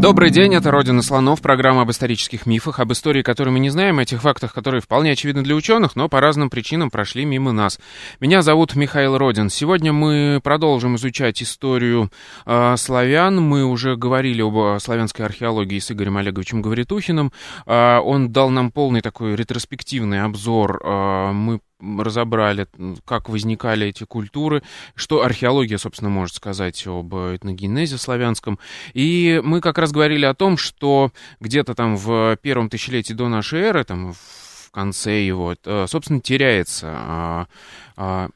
Добрый день, это «Родина слонов», программа об исторических мифах, об истории, которую мы не знаем, о тех фактах, которые вполне очевидны для ученых, но по разным причинам прошли мимо нас. Меня зовут Михаил Родин. Сегодня мы продолжим изучать историю э, славян. Мы уже говорили об славянской археологии с Игорем Олеговичем Гавритухиным. Э, он дал нам полный такой ретроспективный обзор. Э, мы разобрали, как возникали эти культуры, что археология, собственно, может сказать об этногенезе славянском. И мы как раз говорили о том, что где-то там в первом тысячелетии до нашей эры, там в конце его, собственно, теряется а, а,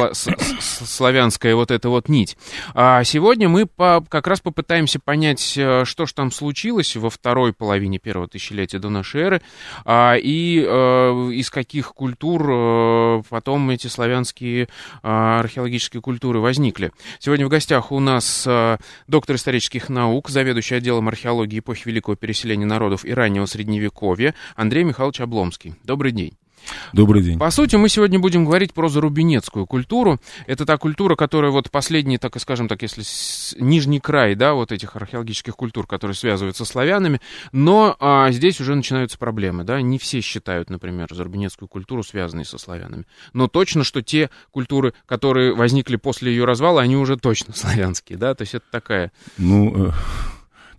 славянская вот эта вот нить. А сегодня мы по, как раз попытаемся понять, э, что же там случилось во второй половине первого тысячелетия до нашей эры, а, и а, из каких культур а, потом эти славянские а, археологические культуры возникли. Сегодня в гостях у нас а, доктор исторических наук, заведующий отделом археологии эпохи Великого переселения народов и раннего Средневековья Андрей Михайлович Обломский. Добрый день. Добрый день. По сути, мы сегодня будем говорить про зарубинецкую культуру. Это та культура, которая вот последний, так и скажем так, если с... нижний край, да, вот этих археологических культур, которые связываются с славянами, но а, здесь уже начинаются проблемы, да, не все считают, например, зарубинецкую культуру связанной со славянами. Но точно, что те культуры, которые возникли после ее развала, они уже точно славянские, да, то есть это такая... Ну... Э...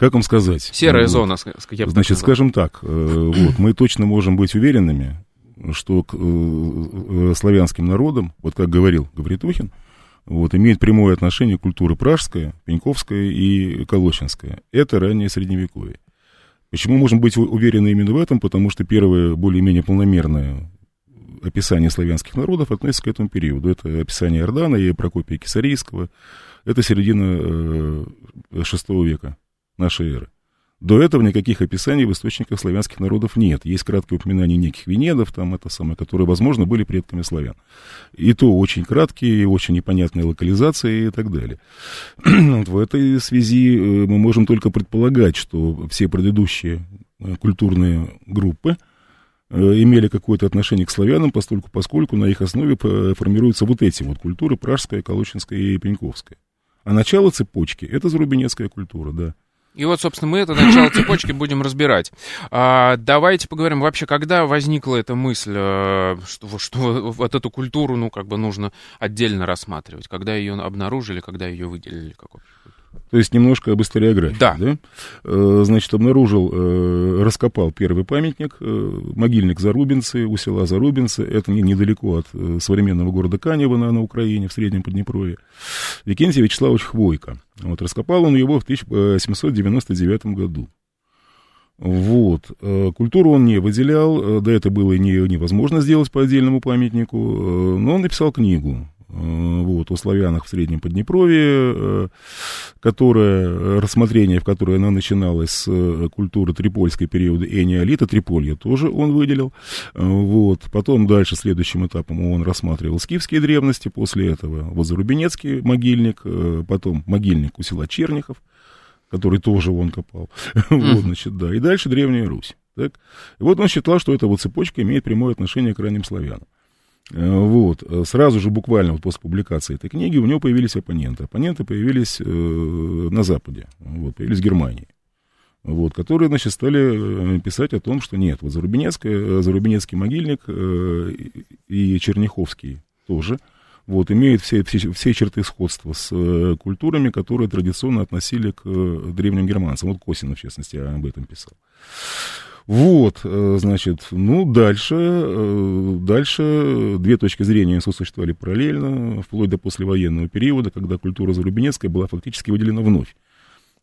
Как вам сказать? Серая ну, зона, я бы Значит, скажем так, э, вот, мы точно можем быть уверенными, что к э, э, славянским народам, вот как говорил Гавритухин, вот, имеет прямое отношение культура пражская, пеньковская и колочинская. Это раннее средневековье. Почему можем быть уверены именно в этом? Потому что первое более-менее полномерное описание славянских народов относится к этому периоду. Это описание Ордана и Прокопия Кисарийского. Это середина VI века нашей эры. До этого никаких описаний в источниках славянских народов нет. Есть краткое упоминание неких венедов, там это самое, которые, возможно, были предками славян. И то очень краткие, очень непонятные локализации и так далее. вот в этой связи э, мы можем только предполагать, что все предыдущие э, культурные группы э, имели какое-то отношение к славянам, поскольку, поскольку на их основе формируются вот эти вот культуры, пражская, колочинская и пеньковская. А начало цепочки — это зарубинецкая культура, да. И вот, собственно, мы это начало цепочки будем разбирать. А, давайте поговорим вообще, когда возникла эта мысль, э, что, что вот эту культуру, ну, как бы нужно отдельно рассматривать, когда ее обнаружили, когда ее выделили, как то есть немножко об историографии. Да. да? Э, значит, обнаружил, э, раскопал первый памятник, э, могильник Зарубинцы, у села Зарубинцы, это недалеко от современного города Канева на, на Украине, в Среднем Поднепровье. Викентий Вячеславович Хвойко. Вот, раскопал он его в 1799 году. Вот. Культуру он не выделял, да это было не, невозможно сделать по отдельному памятнику, но он написал книгу вот, о славянах в Среднем Поднепровье, э, которое, рассмотрение, в которое она начиналась с э, культуры трипольской периода эниолита, Триполье тоже он выделил. Вот. Потом дальше, следующим этапом он рассматривал скифские древности, после этого вот Зарубинецкий могильник, потом могильник у села Черняхов, который тоже он копал. вот, значит, да. И дальше Древняя Русь. Так? И вот он считал, что эта вот цепочка имеет прямое отношение к ранним славянам. Э, вот. Э, сразу же, буквально вот после публикации этой книги, у него появились оппоненты. Оппоненты появились э, на Западе, вот, появились в Германии. Вот, которые, значит, стали э, писать о том, что нет, вот Зарубинецкий, Зарубинецкий могильник э, и Черняховский тоже, вот, имеют все, все, все черты сходства с э, культурами, которые традиционно относили к э, древним германцам. Вот Косинов, в частности, об этом писал. Вот, э, значит, ну, дальше, э, дальше две точки зрения сосуществовали параллельно, вплоть до послевоенного периода, когда культура Зарубинецкая была фактически выделена вновь.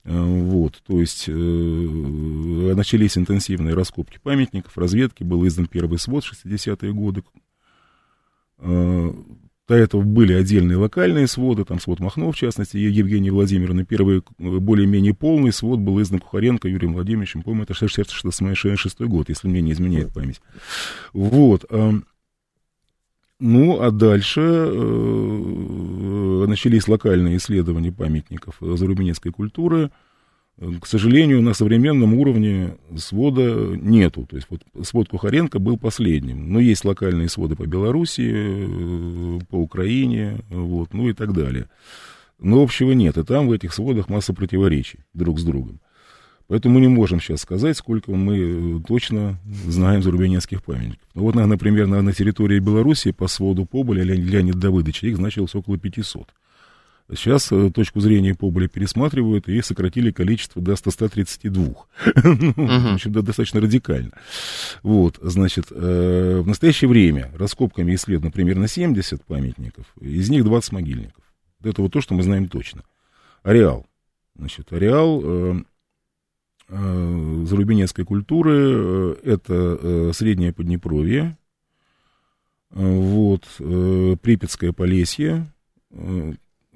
Э, вот, то есть начались интенсивные раскопки памятников, разведки, был издан первый свод в 60-е годы. До этого были отдельные локальные своды, там свод Махно, в частности, и Евгений Владимировна. Первый более-менее полный свод был издан Кухаренко Юрием Владимировичем, по-моему, это 66 год, если мне не изменяет память. Вот. Ну, а дальше э, начались локальные исследования памятников зарубинецкой культуры. К сожалению, на современном уровне свода нету. То есть вот свод Кухаренко был последним. Но есть локальные своды по Белоруссии, э, по Украине, вот, ну и так далее. Но общего нет. И там в этих сводах масса противоречий друг с другом. Поэтому мы не можем сейчас сказать, сколько мы э, точно знаем зарубинецких памятников. Ну вот, например, на, на территории Беларуси по своду Поболя Леонид Давыдович их значилось около 500. Сейчас э, точку зрения Поболя пересматривают и сократили количество до 132. В общем, достаточно радикально. Вот, значит, э, в настоящее время раскопками исследовано примерно 70 памятников, из них 20 могильников. Это вот то, что мы знаем точно. Ареал. Значит, ареал э, зарубинецкой культуры, это Среднее Поднепровье, вот, Припятское Полесье,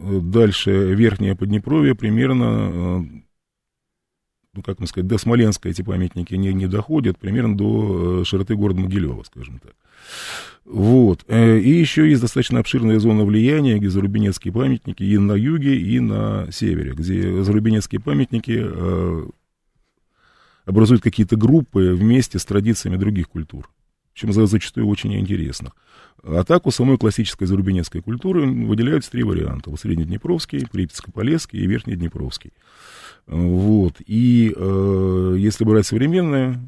дальше Верхнее Поднепровье, примерно, э, ну, как мы сказать, до Смоленска эти памятники не, не доходят, примерно до э, широты города Могилева, скажем так. Вот. Э, и еще есть достаточно обширная зона влияния, где зарубинецкие памятники и на юге, и на севере, где зарубинецкие памятники образуют какие-то группы вместе с традициями других культур, чем зачастую очень интересных. А так у самой классической зарубинецкой культуры выделяются три варианта. Среднеднепровский, Припятско-Полесский и Верхнеднепровский. Вот. И э, если брать современное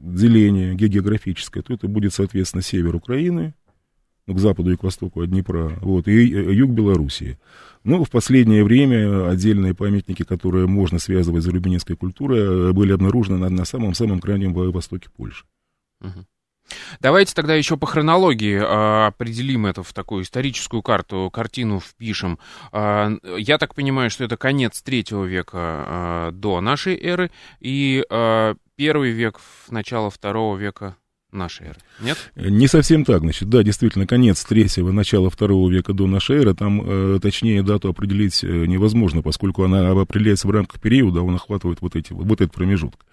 деление географическое, то это будет, соответственно, север Украины, к западу и к востоку от Днепра, вот, и юг Белоруссии. Ну, в последнее время отдельные памятники, которые можно связывать с зарубинецкой культурой, э, были обнаружены на, на самом-самом крайнем востоке Польши. Давайте тогда еще по хронологии а, определим это в такую историческую карту, картину впишем. А, я так понимаю, что это конец третьего века а, до нашей эры и первый век, начало второго века нашей эры. Нет? Не совсем так, значит, да, действительно, конец третьего, начало второго века до нашей эры, там э, точнее дату определить э, невозможно, поскольку она определяется в рамках периода, он охватывает вот, эти, вот этот промежуток.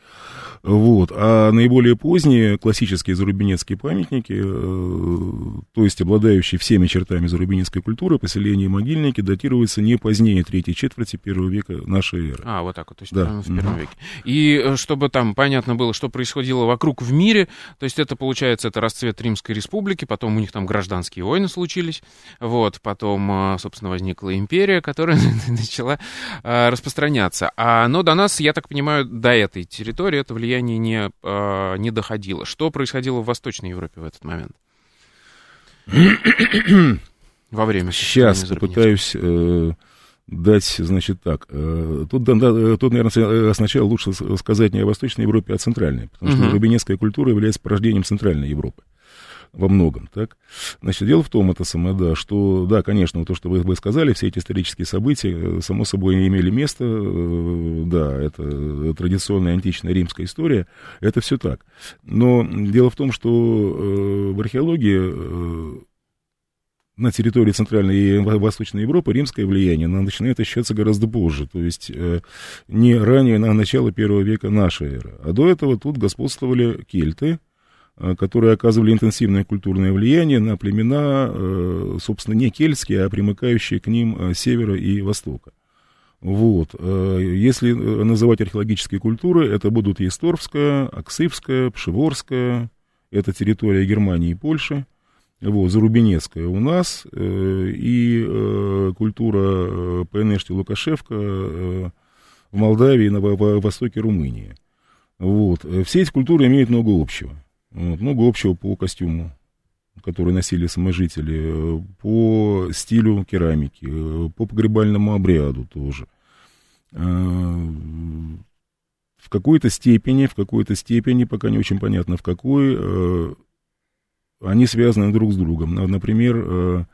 Вот. А наиболее поздние классические зарубинецкие памятники, э, то есть обладающие всеми чертами зарубинецкой культуры, поселения и могильники, датируются не позднее третьей четверти первого века нашей эры. А, вот так вот, то есть да. в первом угу. веке. И э, чтобы там понятно было, что происходило вокруг в мире, то есть это, получается, это расцвет Римской Республики, потом у них там гражданские войны случились, вот, потом, э, собственно, возникла империя, которая начала распространяться. А, но до нас, я так понимаю, до этой территории это влияние не, э, не доходило. Что происходило в Восточной Европе в этот момент? Во время Сейчас попытаюсь э, дать, значит, так. Э, тут, да, тут, наверное, сначала лучше сказать не о Восточной Европе, а о Центральной, потому что рубинецкая культура является порождением Центральной Европы во многом, так? Значит, дело в том, это самое, да, что, да, конечно, то, что вы, вы сказали, все эти исторические события, э, само собой, имели место, э, да, это традиционная античная римская история, это все так. Но дело в том, что э, в археологии на территории Центральной и Восточной Европы римское влияние начинает ощущаться гораздо позже, то есть не ранее, на начало первого века нашей эры. А до этого тут господствовали кельты, которые оказывали интенсивное культурное влияние на племена, э, собственно, не кельтские, а примыкающие к ним э, севера и востока. Вот. Если называть археологические культуры, это будут Есторфская, Аксывская, Пшеворская, это территория Германии и Польши, вот, Зарубинецкая у нас, и культура ПНШ Лукашевка в Молдавии на востоке Румынии. Вот. Все эти культуры имеют много общего. Вот, много общего по костюму, который носили саможители, по стилю керамики, по погребальному обряду тоже. А, в какой-то степени, в какой-то степени, пока не очень понятно в какой, а, они связаны друг с другом. Например,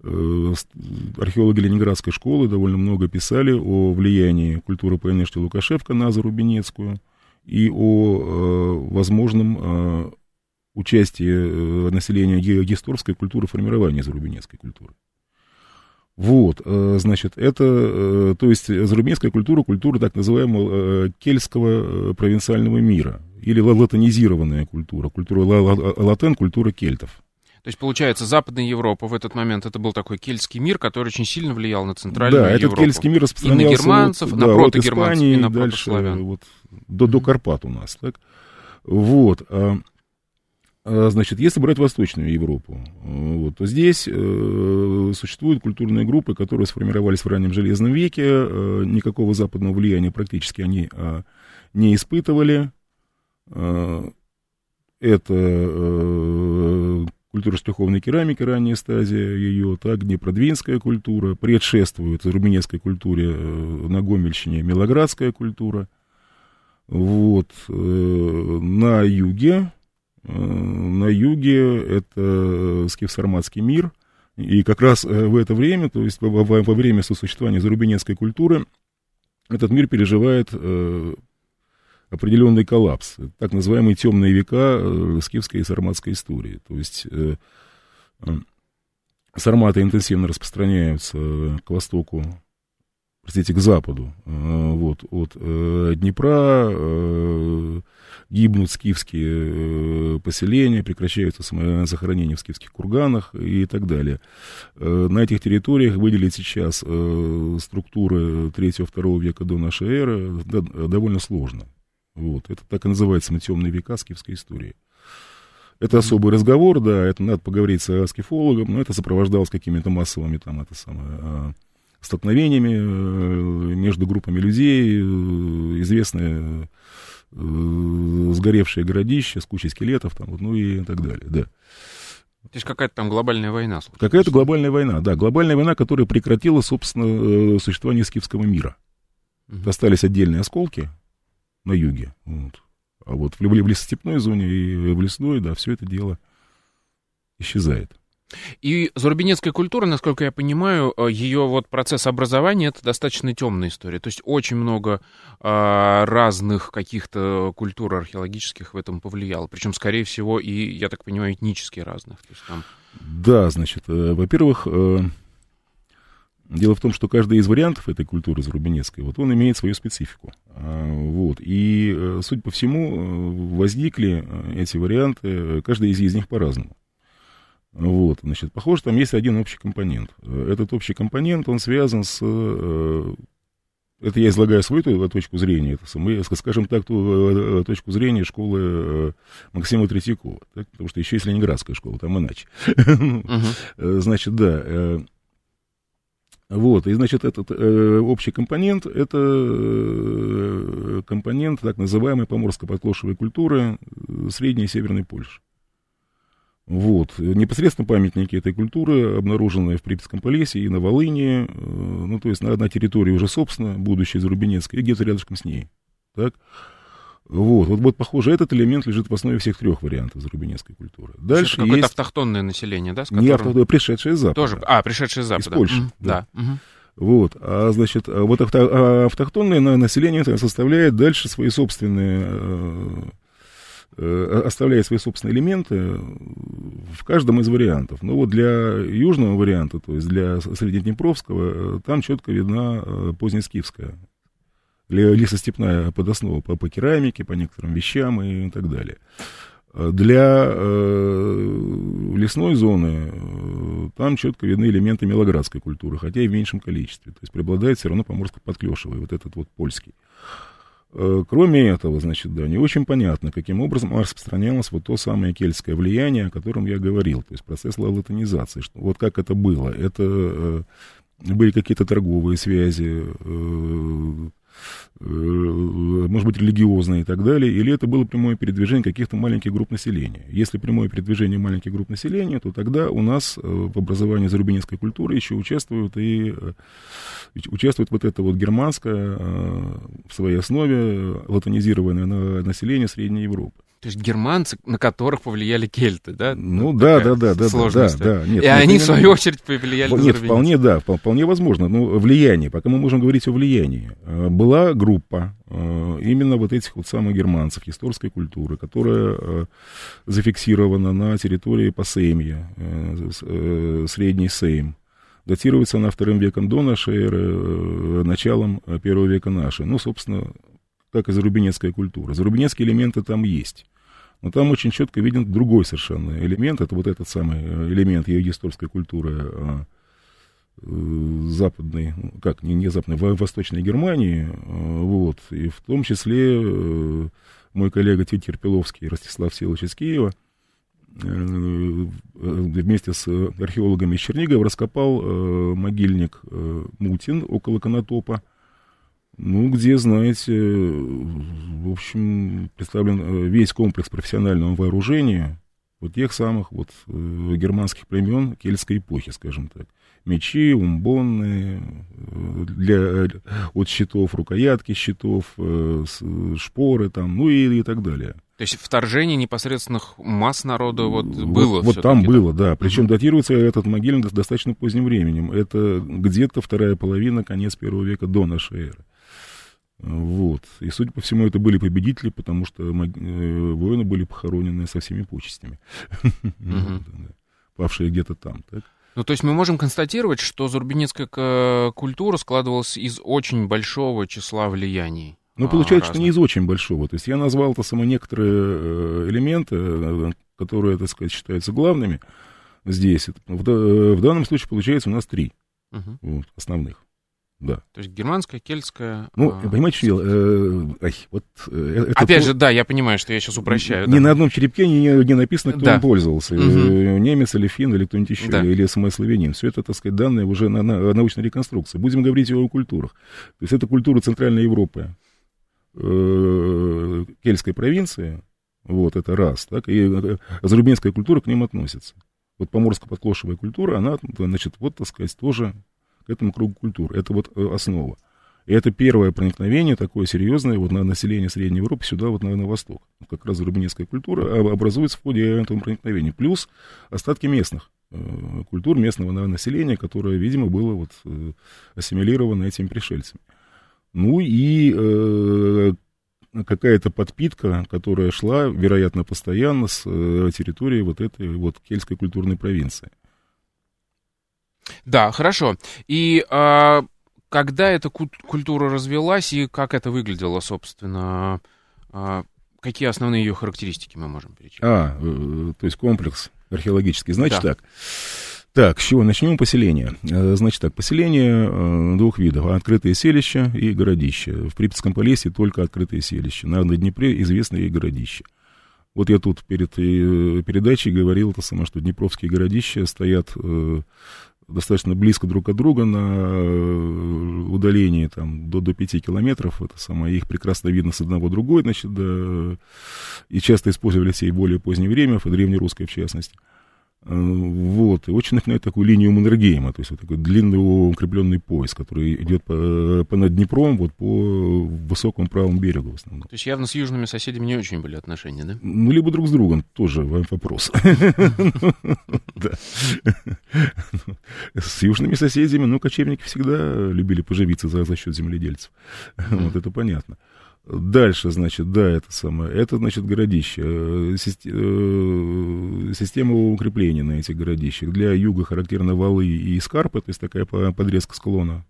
археологи Ленинградской школы довольно много писали о влиянии культуры ПНШ Лукашевка на Зарубинецкую – и о э, возможном э, участие населения гесторской культуры формирования зарубинецкой культуры. Вот, значит, это, то есть зарубинецкая культура, культура так называемого кельтского провинциального мира, или латинизированная культура, культура латен, культура кельтов. То есть, получается, Западная Европа в этот момент это был такой кельтский мир, который очень сильно влиял на Центральную да, Европу. Да, этот кельтский мир распространялся... И на германцев, вот, на да, протогерманцев, Испании, и на дальше. Вот, до, до Карпат у нас, так? Вот. А, а, значит, если брать Восточную Европу, вот, то здесь э, существуют культурные группы, которые сформировались в раннем Железном веке, э, никакого западного влияния практически они э, не испытывали. Э, это э, культура штрихованной керамики, ранняя стадия ее, так, Днепродвинская культура, предшествует румынецкой культуре э, на Гомельщине Милоградская культура. Вот, э, на юге, э, на юге это скифсарматский мир, и как раз в это время, то есть во, во, время сосуществования зарубинецкой культуры, этот мир переживает определенный коллапс, так называемые темные века э, скифской и сарматской истории. То есть э, э, сарматы интенсивно распространяются к востоку, простите, к западу, вот, от Днепра, гибнут скифские поселения, прекращаются захоронения в скифских курганах и так далее. На этих территориях выделить сейчас структуры 3-2 века до нашей эры довольно сложно. Вот, это так и называется мы темные века скифской истории. Это особый разговор, да, это надо поговорить с скифологом, но это сопровождалось какими-то массовыми там, это самое, а, столкновениями э, между группами людей, э, известное э, сгоревшее городище с кучей скелетов, там, ну и так далее, да. То есть какая-то там глобальная война. Какая-то глобальная война, да, глобальная война, которая прекратила, собственно, существование скифского мира. Угу. Остались отдельные осколки, на юге. Вот. А вот в, в лесостепной зоне и в лесной, да, все это дело исчезает. И зарубинецкая культура, насколько я понимаю, э, ее вот процесс образования это достаточно темная история. То есть очень много а, разных каких-то культур археологических в этом повлияло. Причем, скорее всего, и, я так понимаю, этнически разных. То есть, там... Да, значит, э, во-первых, э, Дело в том, что каждый из вариантов этой культуры зарубинецкой, вот он имеет свою специфику. А, вот. И, э, судя по всему, э, возникли э, эти варианты, каждый из, них по-разному. Вот, значит, похоже, там есть один общий компонент. Этот общий компонент, он связан с... Это я излагаю свою точку зрения, это, мы, скажем так, ту точку зрения школы Максима Третьякова, так, потому что еще есть Ленинградская школа, там иначе. Значит, да, вот, и, значит, этот э, общий компонент, это э, компонент так называемой поморско-подклошевой культуры э, Средней и Северной Польши. Вот, непосредственно памятники этой культуры, обнаруженные в Припятском Полесье и на Волыне, э, ну, то есть на, на территории уже, собственно, будущей Зарубинецкой, и где-то рядышком с ней, так, вот, вот, вот, похоже, этот элемент лежит в основе всех трех вариантов зарубинецкой культуры. Дальше какое-то есть... автохтонное население, да? С которым... Не автохтонное, пришедшее с Запада. Тоже, а, пришедшее с Запада. Из Польши, mm-hmm. да. да. Mm-hmm. Вот, а, значит, а вот авто, а автохтонное население составляет дальше свои собственные, э, э, оставляет свои собственные элементы в каждом из вариантов. Но вот для южного варианта, то есть для Среднеднепровского, там четко видна э, позднескифская лесостепная подоснова по, по керамике, по некоторым вещам и так далее. Для э, лесной зоны э, там четко видны элементы мелоградской культуры, хотя и в меньшем количестве. То есть преобладает все равно поморско-подклешевый, вот этот вот польский. Э, кроме этого, значит, да, не очень понятно, каким образом распространялось вот то самое кельтское влияние, о котором я говорил, то есть процесс латинизации. Что, вот как это было? Это э, были какие-то торговые связи, э, Э, может быть, религиозные и так далее, или это было прямое передвижение каких-то маленьких групп населения. Если прямое передвижение маленьких групп населения, то тогда у нас э, в образовании зарубинецкой культуры еще участвуют и э, участвует вот это вот германское в своей основе латинизированное население Средней Европы. То есть германцы, на которых повлияли кельты, да? Ну да, да, да, да, да, да. Нет, и они, именно... в свою очередь, повлияли Нет, на Нет, вполне, да, вполне возможно. Ну, влияние, пока мы можем говорить о влиянии. Э, была группа э, именно вот этих вот самых германцев, исторской культуры, которая э, зафиксирована на территории Посеймья, Средний Сейм. Датируется она вторым веком до нашей эры, началом первого века нашей. Ну, собственно, как и зарубинецкая культура. Зарубинецкие элементы там есть. Но там очень четко виден другой совершенно элемент. Это вот этот самый э, элемент ее исторской культуры а, э, западной, ну, как, не, не западной, восточной Германии. А, вот. И в том числе э, мой коллега Тит Терпиловский, Ростислав Силович из Киева, вместе с археологами из Чернигова раскопал могильник Мутин около Конотопа. Ну, где, знаете, в общем, представлен э, весь комплекс профессионального вооружения вот тех самых вот э, германских племен кельтской эпохи, скажем так. Мечи, умбонные, э, для, от щитов, рукоятки щитов, шпоры там, ну и, и так далее. То есть вторжение непосредственных масс народа вот было? Вот, вот там было, да. Причем угу. датируется этот могильник достаточно поздним временем. Это где-то вторая половина, конец первого века до нашей эры. Вот. И, судя по всему, это были победители, потому что э, воины были похоронены со всеми почестями. Павшие где-то там, так? Ну, то есть мы можем констатировать, что зарубинецкая культура складывалась из очень большого числа влияний. Ну, получается, разных. что не из очень большого. То есть я назвал это само некоторые э, элементы, э, которые, так сказать, считаются главными здесь. В, в данном случае, получается, у нас три угу. вот, основных. Да. То есть германская, кельтская... Ну, а... понимаете, что э, ай, вот, э, это Опять то... же, да, я понимаю, что я сейчас упрощаю. Ни да. на одном черепке не, не написано, кто да. им пользовался. Угу. Немец или фин, или кто-нибудь еще, да. или СМС-славянин. Все это, так сказать, данные уже на, на научной реконструкции. Будем говорить о культурах. То есть это культура Центральной Европы, э, кельтской провинции, вот, это раз, так, и э, зарубинская культура к ним относится. Вот поморско-подклошевая культура, она, значит, вот, так сказать, тоже к этому кругу культур. Это вот э, основа. И это первое проникновение такое серьезное вот на население Средней Европы сюда, вот на, на восток. Как раз рубинецкая культура образуется в ходе этого проникновения. Плюс остатки местных э, культур местного населения, которое, видимо, было вот э, ассимилировано этими пришельцами. Ну и э, какая-то подпитка, которая шла, вероятно, постоянно с э, территории вот этой вот кельтской культурной провинции. Да, хорошо. И а, когда эта культура развелась и как это выглядело, собственно, а, какие основные ее характеристики мы можем перечислить? А, э, то есть комплекс археологический. Значит да. так. Так, с чего начнем? Поселение. Э, значит так, поселение э, двух видов. Открытые селища и городища. В Припятском Полесье только открытые селища. На, Днепре известные городища. Вот я тут перед передачей говорил то самое, что Днепровские городища стоят достаточно близко друг от друга на э, удалении там, до, до 5 километров. Это самое, их прекрасно видно с одного другой, значит, да, и часто использовались и более позднее время, в древнерусской в частности. Э, вот, и очень напоминает такую линию Маннергейма, то есть вот такой длинный укрепленный пояс, который идет по, по над Днепром, вот по высокому правому берегу в основном. То есть явно с южными соседями не очень были отношения, да? Ну, либо друг с другом, тоже вопрос. С южными соседями, ну, кочевники всегда любили поживиться за счет земледельцев. Вот это понятно. Дальше, значит, да, это самое, это, значит, городище, э, э, система укрепления на этих городищах. Для юга характерны валы и скарпы, то есть такая подрезка склона.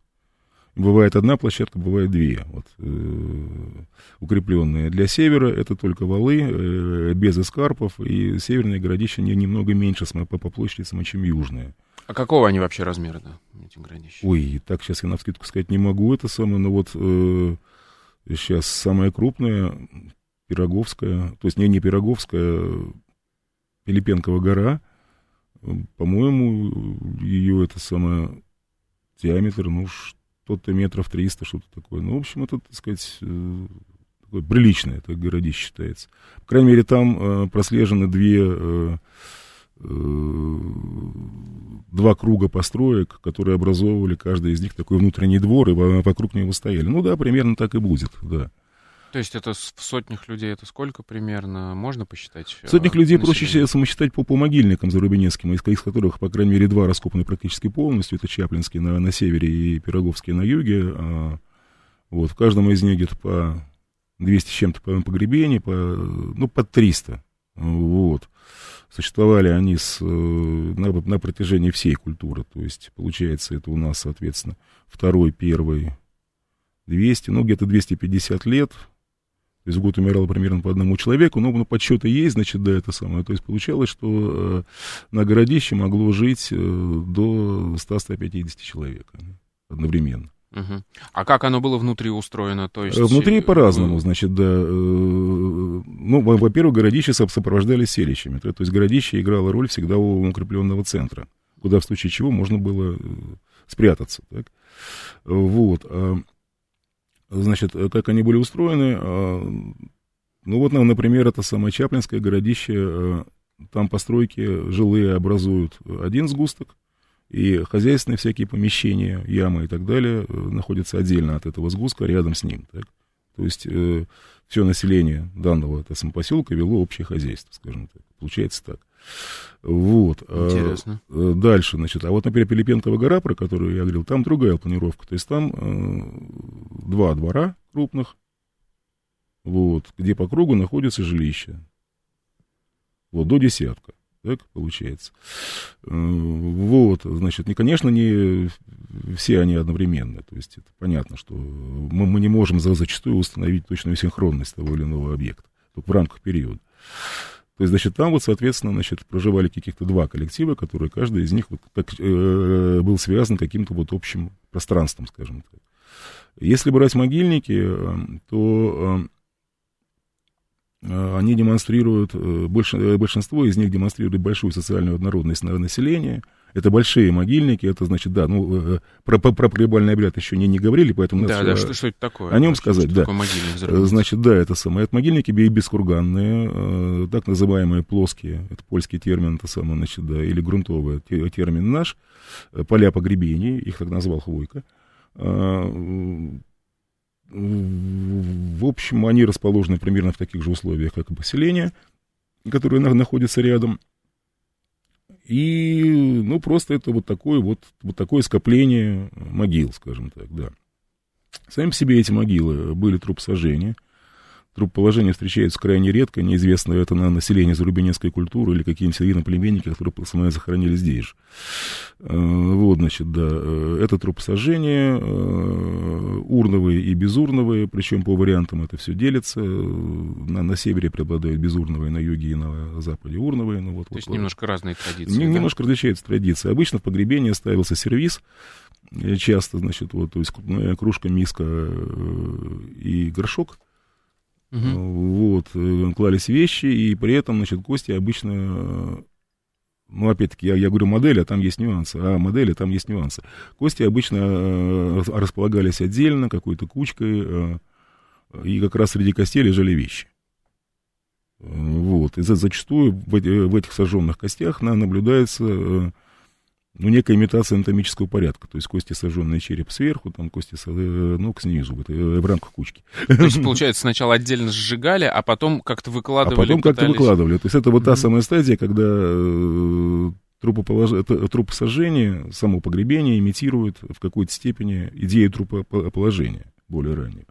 Бывает одна площадка, бывает две, вот, э, укрепленные. Для севера это только валы, э, без эскарпов, и северные городища не, немного меньше по, по площади, чем южные. А какого они вообще размера, да, эти городища? Ой, так сейчас я на вскидку сказать не могу, это самое, но вот... Э, Сейчас самая крупная Пироговская, то есть не, не Пироговская, Пилипенкова гора. По-моему, ее это самое диаметр, ну, что-то метров 300, что-то такое. Ну, в общем, это, так сказать, э, такое приличное это городище считается. По крайней мере, там э, прослежены две э, два круга построек, которые образовывали каждый из них такой внутренний двор, и вокруг него стояли. Ну да, примерно так и будет, да. То есть это в сотнях людей это сколько примерно? Можно посчитать? В сотнях людей население? проще самосчитать по, по могильникам зарубинецким, из, из которых, по крайней мере, два раскопаны практически полностью. Это Чаплинский на, на севере и Пироговский на юге. А, вот, в каждом из них где-то по 200 с чем-то по погребений, по, ну, под 300. Вот. Существовали они с, э, на, на протяжении всей культуры. То есть, получается, это у нас, соответственно, второй, первый, 200, ну, где-то 250 лет. То есть в год умирало примерно по одному человеку, но ну, подсчеты есть, значит, да, это самое. То есть получалось, что э, на городище могло жить э, до 100-150 человек одновременно. Угу. А как оно было внутри устроено? То есть... Внутри по-разному, значит, да. Э, ну, во-первых, городище сопровождались селищами. То есть городище играло роль всегда у укрепленного центра, куда в случае чего можно было э, спрятаться. Так? Вот. А, значит, как они были устроены? А, ну, вот, например, это самое Чаплинское городище, э, там постройки жилые образуют один сгусток, и хозяйственные всякие помещения, ямы и так далее э, находятся отдельно от этого сгустка, рядом с ним. Так? То есть э, все население данного это самопоселка вело общее хозяйство, скажем так. Получается так. Вот. А, Интересно. А, дальше, значит, а вот, например, Пилипенкова гора, про которую я говорил, там другая планировка. То есть там э, два двора крупных, вот, где по кругу находятся жилища. Вот, до десятка так получается. Э, вот, значит, не, конечно, не все они одновременно, то есть это понятно, что мы, мы не можем за, зачастую установить точную синхронность того или иного объекта в рамках периода. То есть, значит, там вот, соответственно, значит, проживали каких-то два коллектива, которые каждый из них вот так, э, был связан каким-то вот общим пространством, скажем так. Если брать могильники, э, то Э, они демонстрируют, э, э, большинство из них демонстрируют большую социальную однородность населения. Это большие могильники, это значит, да, ну, про, про, про погребальный обряд еще не, не говорили, поэтому... Да, да, что, что это такое? О нем сказать, да. Значит, да, это самое. Это могильники бескурганные, так называемые плоские, это польский термин, это самое, значит, да, или грунтовый термин наш, поля погребений, их так назвал Хвойка в общем, они расположены примерно в таких же условиях, как и поселение, которое находится рядом. И, ну, просто это вот такое вот, вот такое скопление могил, скажем так, да. Сами по себе эти могилы были труп сожжения. Трупоположение встречается крайне редко, неизвестно, это на население зарубинецкой культуры или какие-нибудь иноплеменники, которые самое захоронили здесь. Э, вот, значит, да, э, это трупосожжение, э, урновые и безурновые, причем по вариантам это все делится. На, на севере преобладают безурновые, на юге и на западе урновые. Ну, вот, То есть вот, немножко разные традиции, да? Немножко различаются традиции. Обычно в погребении ставился сервис, часто, значит, вот, то есть кружка, миска и горшок, Угу. Вот, э, клались вещи, и при этом, значит, гости обычно, ну, опять-таки, я, я говорю модели, а там есть нюансы, а модели, там есть нюансы. Гости обычно э, располагались отдельно, какой-то кучкой, э, и как раз среди костей лежали вещи. Вот, и зачастую в, в этих сожженных костях наблюдается ну, некая имитация анатомического порядка. То есть кости, сожженные череп сверху, там кости э, ног снизу, это э, в рамках кучки. То есть, получается, сначала отдельно сжигали, а потом как-то выкладывали. А потом как-то выкладывали. То есть это вот та самая стадия, когда э, трупополож... трупосожжение, само погребение имитирует в какой-то степени идею трупоположения более раннего.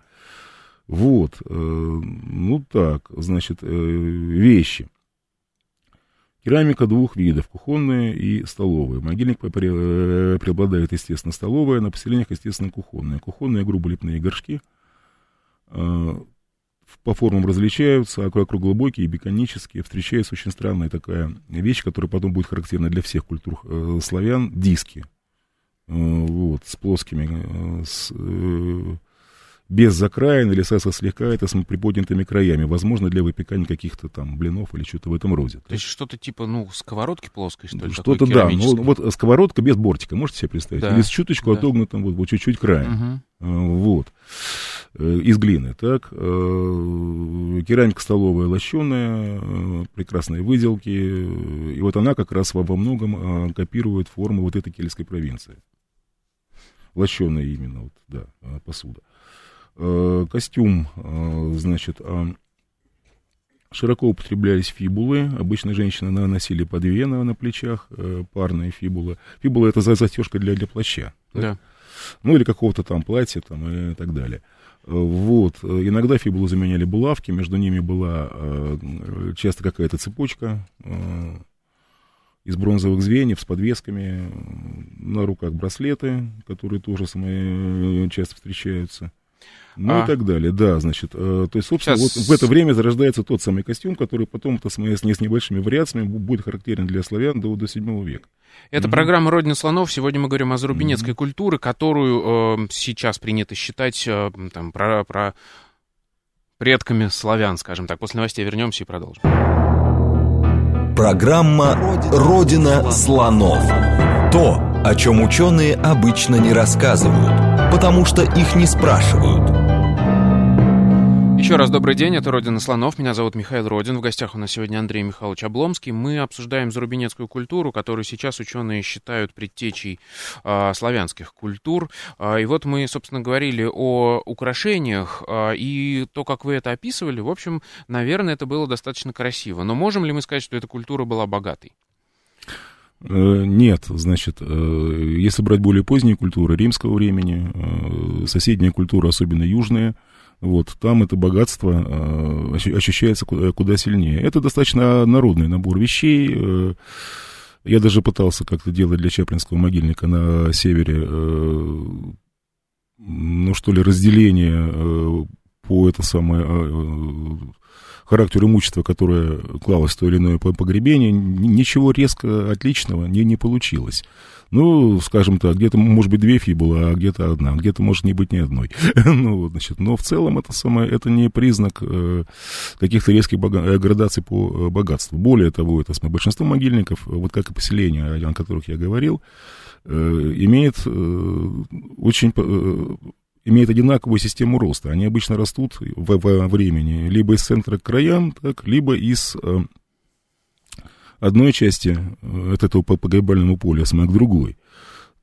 Вот, ну так, значит, вещи. Керамика двух видов, кухонная и столовая. Могильник э, преобладает, естественно, столовая, на поселениях, естественно, кухонная. Кухонные грубо лепные горшки э, по формам различаются, округлобокие, биконические. Встречается очень странная такая вещь, которая потом будет характерна для всех культур э, славян, диски. Вот, с плоскими, с, без закраин или со слегка это с приподнятыми краями, возможно, для выпекания каких-то там блинов или что-то в этом роде. То есть что-то типа, ну, сковородки плоской, что ли? Что-то, да, ну, вот сковородка без бортика, можете себе представить? Да, или с чуточку да. отогнутым, вот, вот чуть-чуть краем. Угу. Вот. Э, из глины, так. Э, керамика столовая лощеная, э, прекрасные выделки. И вот она как раз во, многом копирует форму вот этой кельтской провинции. Лощеная именно, вот, да, посуда. Костюм, э, значит, а, широко употреблялись фибулы. Обычно женщины носили по две на, на плечах, э, парные фибулы. Фибула это застежка для, для плаща. Да. Ну или какого-то там платья там, и так далее. Вот. Иногда фибулу заменяли булавки, между ними была часто какая-то цепочка из бронзовых звеньев с подвесками, на руках браслеты, которые тоже самые часто встречаются. Ну а. и так далее, да, значит, э, то есть, собственно, Сейчас... вот в это время зарождается тот самый костюм, который потом -то с, с небольшими вариациями будет характерен для славян до, до 7 века. Это mm-hmm. программа «Родина слонов». Сегодня мы говорим о зарубинецкой mm-hmm. культуре, которую э, сейчас принято считать э, там, про, про предками славян, скажем так. После новостей вернемся и продолжим. Программа «Родина слонов». То, о чем ученые обычно не рассказывают, потому что их не спрашивают – еще раз добрый день, это «Родина слонов», меня зовут Михаил Родин, в гостях у нас сегодня Андрей Михайлович Обломский. Мы обсуждаем зарубинецкую культуру, которую сейчас ученые считают предтечей э, славянских культур. Э, и вот мы, собственно, говорили о украшениях, э, и то, как вы это описывали, в общем, наверное, это было достаточно красиво. Но можем ли мы сказать, что эта культура была богатой? Э, нет, значит, э, если брать более поздние культуры римского времени, э, соседняя культура, особенно южная, вот, там это богатство э, ощущается куда, куда сильнее. Это достаточно народный набор вещей. Э, я даже пытался как-то делать для Чаплинского могильника на севере, э, ну что ли, разделение э, по это самое э, характер имущества, которое клалось в то или иное погребение, ничего резко отличного не, не получилось. Ну, скажем так, где-то, может быть, две фибулы, а где-то одна, где-то может не быть ни одной. ну, значит, но в целом это самое, это не признак э, каких-то резких бога- э, градаций по э, богатству. Более того, это самое, большинство могильников, вот как и поселения, о которых я говорил, э, имеет э, очень э, имеют одинаковую систему роста. Они обычно растут во, во времени либо из центра к краям, так, либо из э, одной части э, от этого погребального поля к другой.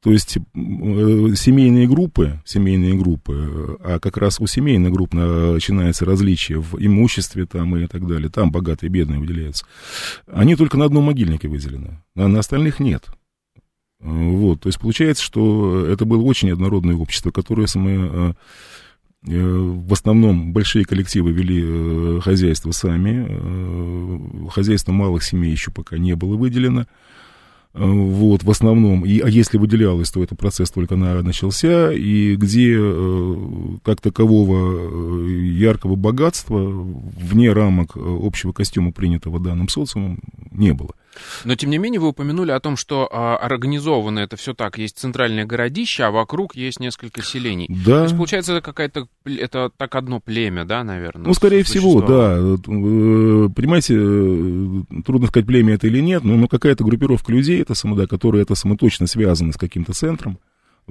То есть э, семейные группы, семейные группы, э, а как раз у семейных групп начинается различие в имуществе там и так далее, там богатые и бедные выделяются, они только на одном могильнике выделены, а на остальных нет. Вот, то есть получается, что это было очень однородное общество, которое самое в основном большие коллективы вели э, хозяйство сами. Э, хозяйство малых семей еще пока не было выделено. Вот, в основном, и, а если выделялось, то этот процесс только на, начался, и где как такового яркого богатства вне рамок общего костюма, принятого данным социумом, не было. Но, тем не менее, вы упомянули о том, что а, организовано это все так. Есть центральное городище, а вокруг есть несколько селений. Да. То есть, получается, это какая-то... Это так одно племя, да, наверное? Ну, скорее всего, да. Э, понимаете, э, трудно сказать, племя это или нет, но, но какая-то группировка людей, это само, да, которые это само точно связаны с каким-то центром.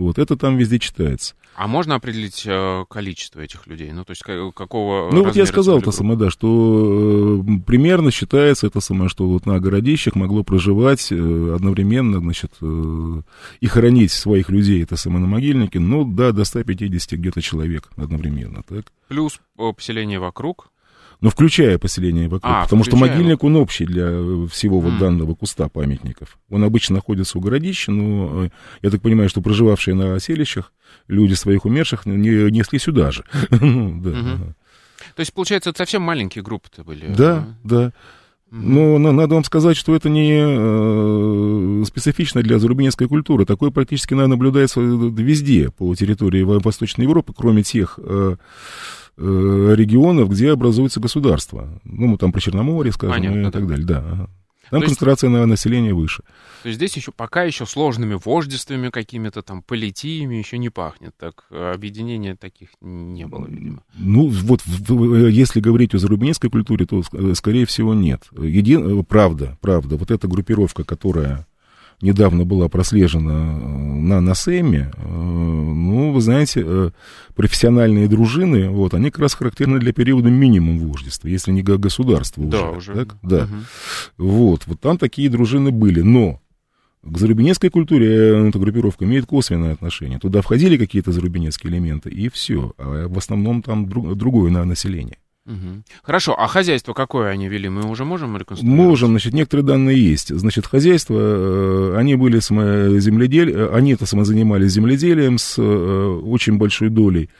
Вот это там везде читается. А можно определить э, количество этих людей? Ну, то есть какого Ну, вот я сказал то самое, да, что э, примерно считается это самое, что вот на городищах могло проживать э, одновременно, значит, э, и хоронить своих людей, это самое на могильнике, ну, да, до 150 где-то человек одновременно, так? Плюс э, поселение вокруг? Но включая поселение вокруг, а, потому что могильник, он общий для всего вот данного куста памятников. Он обычно находится у городища, но э, я так понимаю, что проживавшие на селищах люди своих умерших не несли сюда же. ну, да, mm-hmm. То есть, получается, это совсем маленькие группы-то были? Да, да. Но надо вам сказать, что это не э, специфично для зарубинецкой культуры. Такое практически, наверное, наблюдается везде по территории Восточной Европы, кроме тех э, Э, регионов, где образуется государство. Ну, мы там про Черноморье, скажем, Понятно, и да. так далее. Да. Там То концентрация есть, на населения выше. То есть здесь еще пока еще сложными вождествами какими-то там политиями еще не пахнет. Так объединения таких не было, видимо. Ну, вот если говорить о зарубинецкой культуре, то, скорее всего, нет. Еди... Правда, правда. Вот эта группировка, которая недавно была прослежена э, на, на СЭМе, э, ну, вы знаете, э, профессиональные дружины, вот, они как раз характерны для периода минимум вождества, если не государства уже. Да, уже. Так? Да. Угу. Вот, вот там такие дружины были, но К зарубинецкой культуре эта группировка имеет косвенное отношение. Туда входили какие-то зарубинецкие элементы, и все. А в основном там друг, другое на население. Угу. Хорошо, а хозяйство какое они вели, мы уже можем реконструировать? Можем, значит, некоторые данные есть. Значит, хозяйство, э, они были земледель, э, они это самозанимались земледелием с э, очень большой долей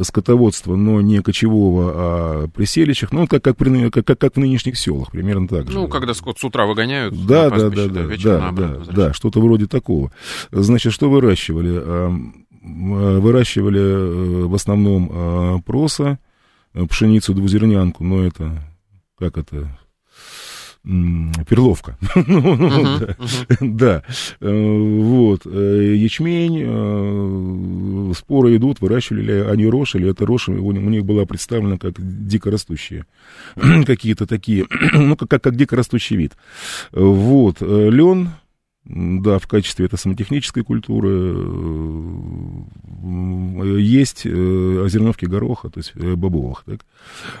скотоводства, но не кочевого, а при селищах, ну, как, как, при, как, как, как в нынешних селах, примерно так же. Ну, когда скот с утра выгоняют, да, да, да, да, да, да, да, что-то вроде такого. Значит, что выращивали? Выращивали в основном проса, пшеницу двузернянку, но это, как это, перловка. Да, э, вот. Э, ячмень, споры идут, выращивали они рожь, или это рожь у них была представлена как дикорастущие. Какие-то такие, ну, как, как дикорастущий вид. Вот. Лен, да, в качестве это самотехнической культуры э, есть э, озерновки гороха, то есть э, бобовых. Так?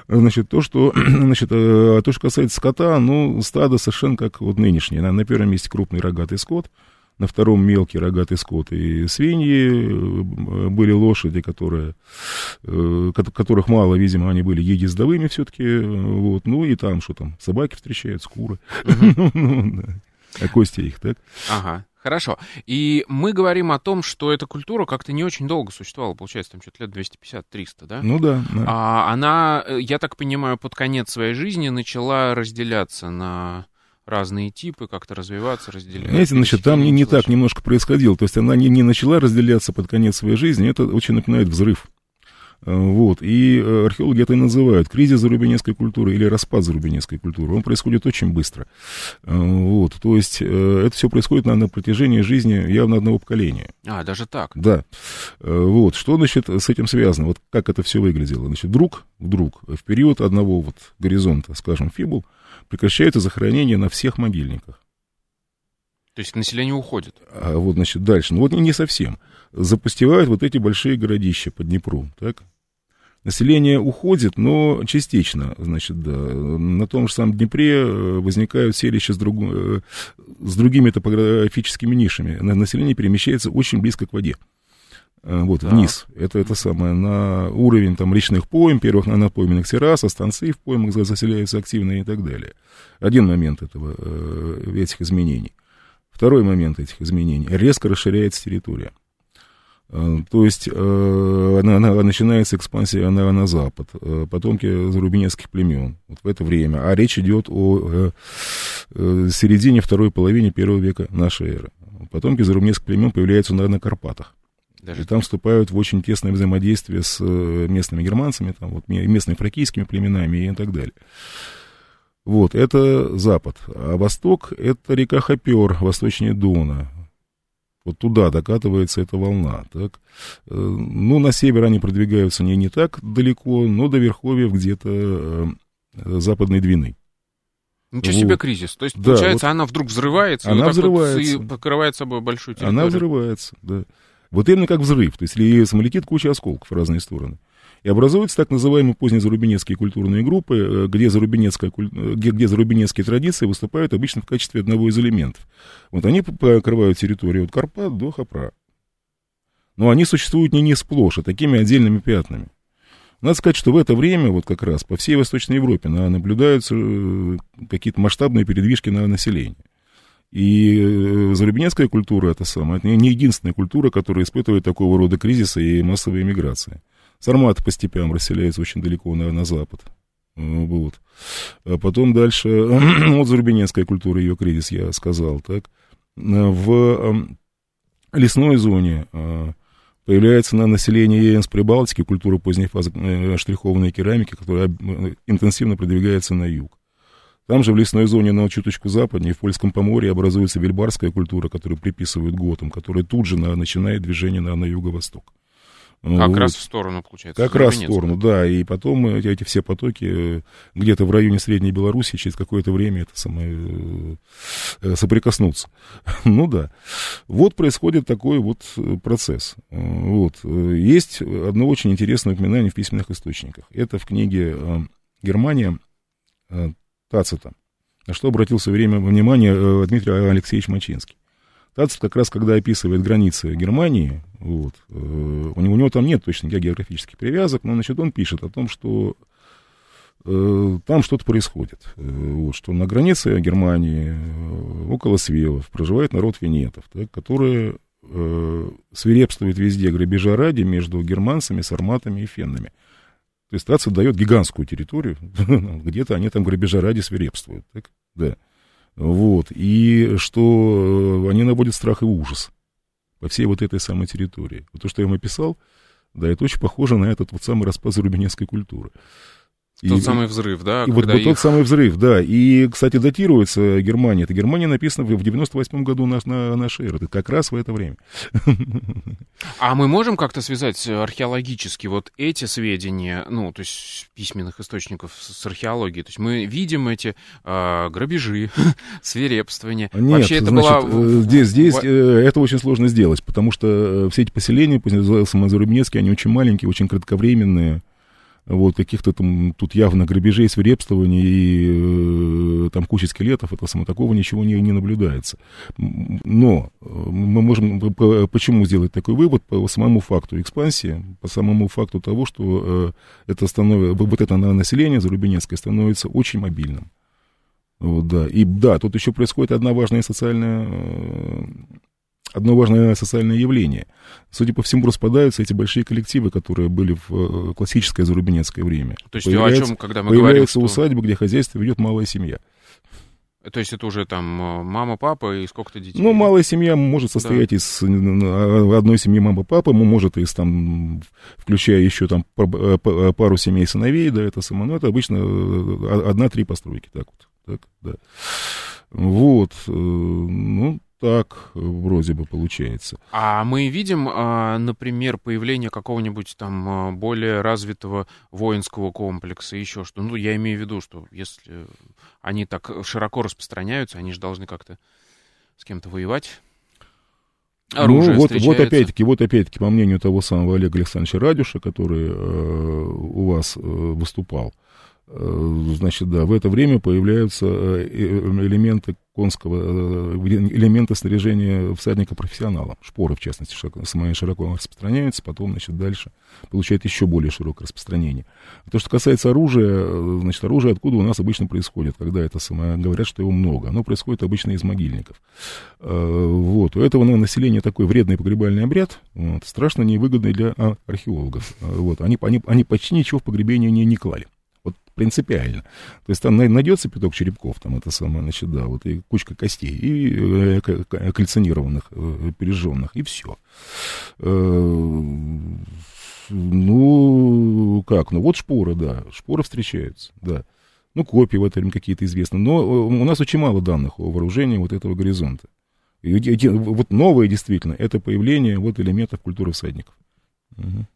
Значит, то, что, значит, то, что касается скота, ну, стадо совершенно как вот нынешнее. На, на первом месте крупный рогатый скот, на втором мелкий рогатый скот и свиньи, были лошади, которые, которых мало, видимо, они были ездовыми все-таки, вот, ну и там, что там, собаки встречаются, куры. Uh-huh. А кости их, так? Ага. Хорошо. И мы говорим о том, что эта культура как-то не очень долго существовала, получается, там что-то лет 250-300, да? Ну да. да. А она, э, я так понимаю, под конец своей жизни начала разделяться на разные типы, как-то развиваться, разделяться. Знаете, значит, там не, не так немножко происходило. То есть она не, не начала разделяться под конец своей жизни, это очень напоминает взрыв. Э, вот. И э, археологи это и называют кризис зарубинецкой культуры или распад зарубинецкой культуры. Он происходит очень быстро. Э, вот. То есть это все происходит на, на протяжении жизни явно одного поколения. А, даже так? Да. Вот. Что, значит, с этим связано? Вот как это все выглядело? Значит, вдруг, вдруг в период одного вот горизонта, скажем, фибул, прекращается захоронение на всех могильниках. То есть население уходит? А вот, значит, дальше. Ну вот не, не совсем запустевают вот эти большие городища по Днепру, так? Население уходит, но частично, значит, да. На том же самом Днепре э, возникают селища с, друг... Э, с другими топографическими нишами. Население перемещается очень близко к воде. Э, вот, да. вниз. Это, это самое, на уровень там речных пойм, первых на напойменных террас, а станции в поймах заселяются активно и так далее. Один момент этого, этих изменений. Второй момент этих изменений. Резко расширяется территория. Э, то есть э, она, она, начинается экспансия на, на запад, э, потомки зарубинецких племен вот в это время. А речь идет о середине второй половине первого века нашей эры. Потомки зарубинецких племен появляются на, на Карпатах. Даже и там вступают в очень тесное взаимодействие с местными германцами, там, вот, местными фракийскими племенами и так далее. Вот, это запад. А восток — это река Хопер, восточнее Дона. Вот туда докатывается эта волна. Так? Э, ну, на север они продвигаются не, не так далеко, но до Верховья где-то э, западной Двины. Ничего вот. себе кризис. То есть, да, получается, вот она вдруг взрывается, она вот взрывается. Вот и покрывает собой большую территорию. Она взрывается, да. Вот именно как взрыв. То есть, если самолетит куча осколков в разные стороны. И образуются так называемые позднезарубинецкие культурные группы, э, где, зарубинецкая, э, где, где зарубинецкие традиции выступают обычно в качестве одного из элементов. Вот они покрывают территорию от Карпат до Хапра. Но они существуют не, не сплошь, а такими отдельными пятнами. Надо сказать, что в это время, вот как раз по всей Восточной Европе наблюдаются э, какие-то масштабные передвижки на население. И зарубинецкая культура это самое, это не единственная культура, которая испытывает такого рода кризисы и массовые миграции. Сарматы по степям расселяются очень далеко на, на запад. Э, вот. А потом дальше, вот зарубинецкая культура, ее кризис, я сказал, так. В эм, лесной зоне э, появляется на населении ЕНС Прибалтики культура поздней фазы э, штрихованной керамики, которая интенсивно продвигается на юг. Там же в лесной зоне на чуточку западнее, в Польском поморье, образуется вельбарская культура, которую приписывают готам, которая тут же на, начинает движение на, на юго-восток. Как вот. раз в сторону, получается. Как раз в сторону, да. И потом эти, эти все потоки э, где-то в районе Средней Беларуси через какое-то время это самое э, соприкоснутся. ну да. Вот происходит такой вот э, процесс. Вот. Есть одно очень интересное упоминание в письменных источниках. Это в книге «Германия» Тацита, на что обратился время внимание Дмитрий Алексеевич Мачинский. Тацит как раз, когда описывает границы Германии, вот, э, у, него, у него там нет точно географических привязок, но, значит, он пишет о том, что э, там что-то происходит. Э, вот, что на границе Германии, э, около Свелов, проживает народ венетов, так, которые э, свирепствует везде грабежа ради между германцами, сарматами и феннами. То есть Тацит дает гигантскую территорию, где-то они там грабежа ради свирепствуют. Так? Да. Вот. И что э, они наводят страх и ужас по всей вот этой самой территории. Вот то, что я вам описал, да, это очень похоже на этот вот самый распад зарубинецкой культуры. Тот и, самый взрыв, да? И вот, вот их... тот самый взрыв, да. И, кстати, датируется Германия. Это Германия написано в 98 году на, на нашей эры. Это как раз в это время. А мы можем как-то связать археологически вот эти сведения, ну, то есть письменных источников с археологией? То есть мы видим эти э, грабежи, свирепствования. Нет, Вообще это значит, была... Э, здесь, здесь э, это очень сложно сделать, потому что э, все эти поселения, пусть называются Мазурубнецкие, они очень маленькие, очень кратковременные вот, каких-то там тут явно грабежей, свирепствований и э, там куча скелетов, это само такого ничего не, не наблюдается. Но э, мы можем, почему сделать такой вывод? По самому факту экспансии, по самому факту того, что э, это становится, вот это население зарубинецкое становится очень мобильным. Вот, да. И да, тут еще происходит одна важная социальная э, одно важное социальное явление. Судя по всему, распадаются эти большие коллективы, которые были в э, классическое зарубинецкое время. То есть появляется, о чем, когда мы появляется говорим, что... усадьба, где хозяйство ведет малая семья. То есть это уже там э, мама, папа и сколько-то детей? Ну, малая семья может состоять да. из одной семьи мама, папа, может из там, включая еще там э, пару семей сыновей, да, это само, ну, это обычно одна-три постройки, так вот, так, да. Вот, ну, так вроде бы получается. А мы видим, а, например, появление какого-нибудь там а, более развитого воинского комплекса, еще что. Ну, я имею в виду, что если они так широко распространяются, они же должны как-то с кем-то воевать. Ну, Оружие ну, вот, вот опять-таки, вот опять-таки, по мнению того самого Олега Александровича Радюша, который э, у вас э, выступал, э, значит, да, в это время появляются э, элементы конского э, элемента снаряжения всадника-профессионала. Шпоры, в частности, широко, широко распространяются, потом, значит, дальше получает еще более широкое распространение. А то, что касается оружия, э, значит, оружие откуда у нас обычно происходит, когда это самое, говорят, что его много. Оно происходит обычно из могильников. Э, вот. У этого населения такой вредный погребальный обряд, вот, страшно невыгодный для а, археологов. Вот. Они, они, они почти ничего в погребение не, не клали принципиально. То есть там найдется пяток черепков, там это самое, значит, да, вот и кучка костей, и э, кальцинированных, э, пережженных, и все. Э, ну, как, ну вот шпоры, да, шпоры встречаются, да. Ну, копии в этом какие-то известны. Но у нас очень мало данных о вооружении вот этого горизонта. И, вот новое действительно, это появление вот элементов культуры всадников. Угу.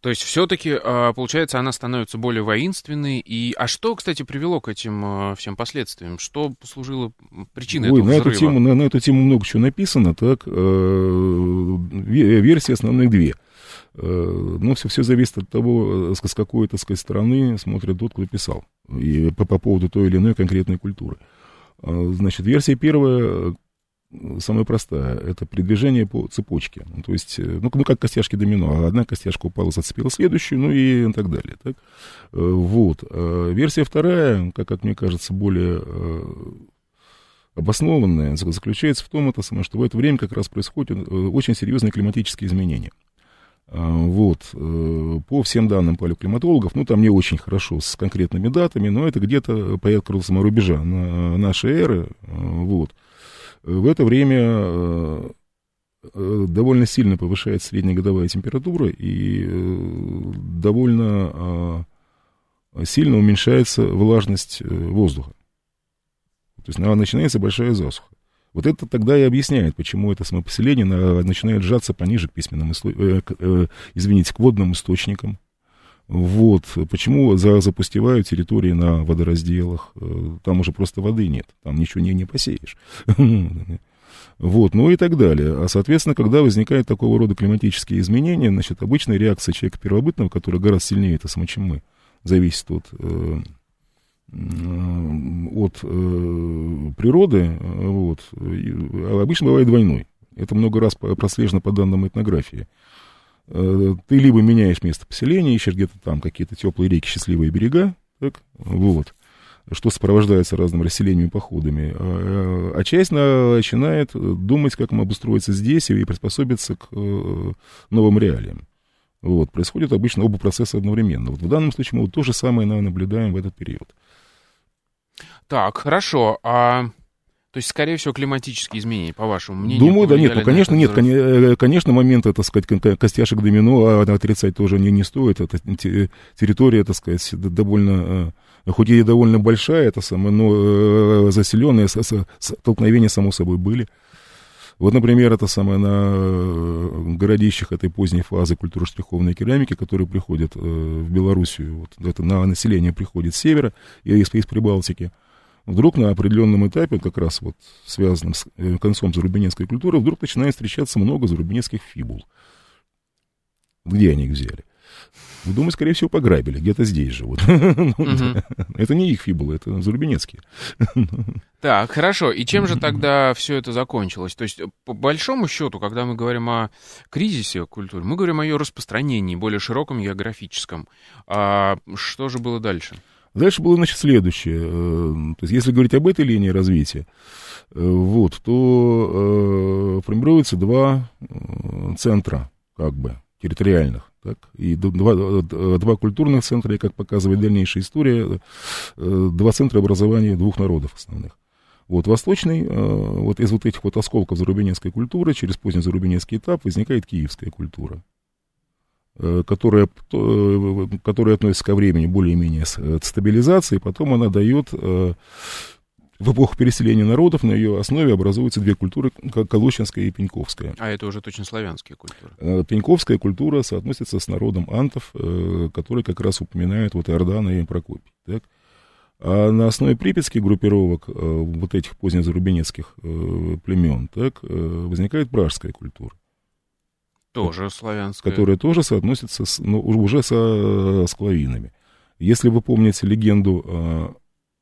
То есть все-таки, а, получается, она становится более воинственной. И... А что, кстати, привело к этим а, всем последствиям? Что послужило причиной Ой, этого на взрыва? Эту тему, на, на эту тему много чего написано. Так, э, версии основных две. Э, но все, все зависит от того, с какой, так сказать, стороны смотрит тот, кто писал. И по, по поводу той или иной конкретной культуры. А, значит, версия первая, самая простая. Это передвижение по цепочке. Ну, то есть, э, ну, ну, как костяшки домино. Одна костяшка упала, зацепила следующую, ну и так далее. Так? Э, вот. А версия вторая, как, как мне кажется, более э, обоснованная, заключается в том, это самое, что в это время как раз происходят очень серьезные климатические изменения. Вот, по всем данным палеоклиматологов, ну, там не очень хорошо с конкретными датами, но это где-то порядка рубежа на нашей эры, вот, в это время э, э, довольно сильно повышается среднегодовая температура и э, довольно сильно уменьшается влажность воздуха. То есть начинается большая засуха. Вот это тогда и объясняет, почему это самопоселение начинает сжаться пониже к письменным, извините, к водным источникам, вот. Почему за, запустевают территории на водоразделах? Э, там уже просто воды нет, там ничего не, не посеешь. Вот, ну и так далее. А, соответственно, когда возникают такого рода климатические изменения, значит, обычная реакция человека первобытного, который гораздо сильнее, это само, чем мы, зависит от, э, от э, природы, вот, обычно бывает двойной. Это много раз прослежено по данным этнографии. Э, ты либо меняешь место поселения, ищешь где-то там какие-то теплые реки, счастливые берега, так, вот, что сопровождается разными расселениями и походами. А, а часть начинает думать, как им обустроиться здесь и приспособиться к э, новым реалиям. Вот, происходят обычно оба процесса одновременно. Вот в данном случае мы вот то же самое наблюдаем в этот период. Так, хорошо. А то есть, скорее всего, климатические изменения, по вашему мнению? Думаю, да нет, ну, конечно, нет, э, конечно, моменты, так сказать, костяшек домино а отрицать тоже не, не стоит. Это территория, так сказать, довольно, э, хоть и довольно большая, это самое, но э, заселенные, столкновения, само собой, были. Вот, например, это самое на городищах этой поздней фазы культурно-штрихованной керамики, которые приходят в Белоруссию, вот, это на население приходит с севера и из, из Прибалтики вдруг на определенном этапе, как раз вот связанном с э, концом зарубинецкой культуры, вдруг начинает встречаться много зарубинецких фибул. Где они их взяли? Думаю, скорее всего, пограбили, где-то здесь живут. Ну, это не их фибулы, это зарубинецкие. Так, хорошо. И чем же тогда все это закончилось? То есть, по большому счету, когда мы говорим о кризисе культуры, мы говорим о ее распространении, более широком географическом. А что же было дальше? Дальше было, значит, следующее. Э, то есть, если говорить об этой линии развития, э, вот, то э, формируются два центра, как бы, территориальных. Так, и два, два культурных центра, и, как показывает дальнейшая история, два центра образования двух народов основных. Вот восточный, вот из вот этих вот осколков зарубинецкой культуры, через поздний зарубинецкий этап возникает киевская культура. Э, которая, э, которая относится ко времени более-менее э, стабилизации, потом она дает в эпоху переселения народов на ее основе образуются две культуры, Колощинская и Пеньковская. А это уже точно славянские культуры. Пеньковская культура соотносится с народом антов, который как раз упоминает вот Иордана и Прокопий. Так? А на основе припятских группировок вот этих позднезарубинецких племен так, возникает пражская культура. Тоже славянская. Которая тоже соотносится с, ну, уже со склавинами. Если вы помните легенду, а,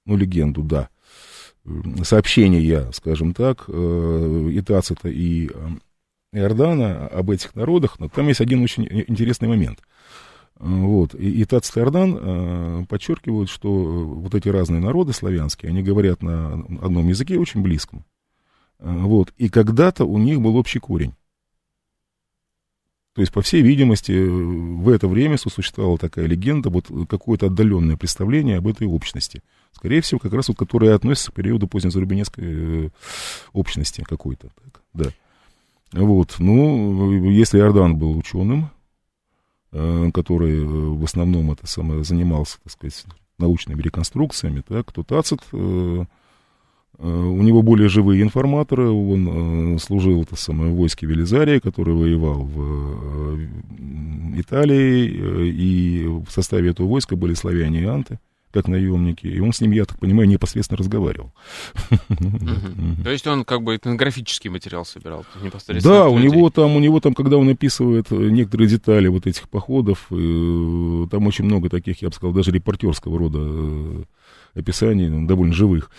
ну, легенду, да, сообщения, скажем так, э, и Тацита, и Иордана об этих народах, но там есть один очень интересный момент. Вот. И, и Тацит и Иордан э, подчеркивают, что вот эти разные народы славянские, они говорят на одном языке очень близком. Вот. И когда-то у них был общий корень. То есть, по всей видимости, в это время существовала такая легенда, вот какое-то отдаленное представление об этой общности. Скорее всего, как раз вот, которая относится к периоду позднезарубинецкой э, общности какой-то. Да. Вот, ну, если Иордан был ученым, э, который э, в основном это самое занимался, так сказать, научными реконструкциями, так, то Тацит у него более живые информаторы, он э, служил это самое, в войске Велизария, который воевал в э, Италии, и в составе этого войска были славяне и анты, как наемники, и он с ним, я так понимаю, непосредственно разговаривал. То есть он как бы этнографический материал собирал непосредственно? Да, у него там, у него там, когда он описывает некоторые детали вот этих походов, там очень много таких, я бы сказал, даже репортерского рода описаний, ну, довольно живых.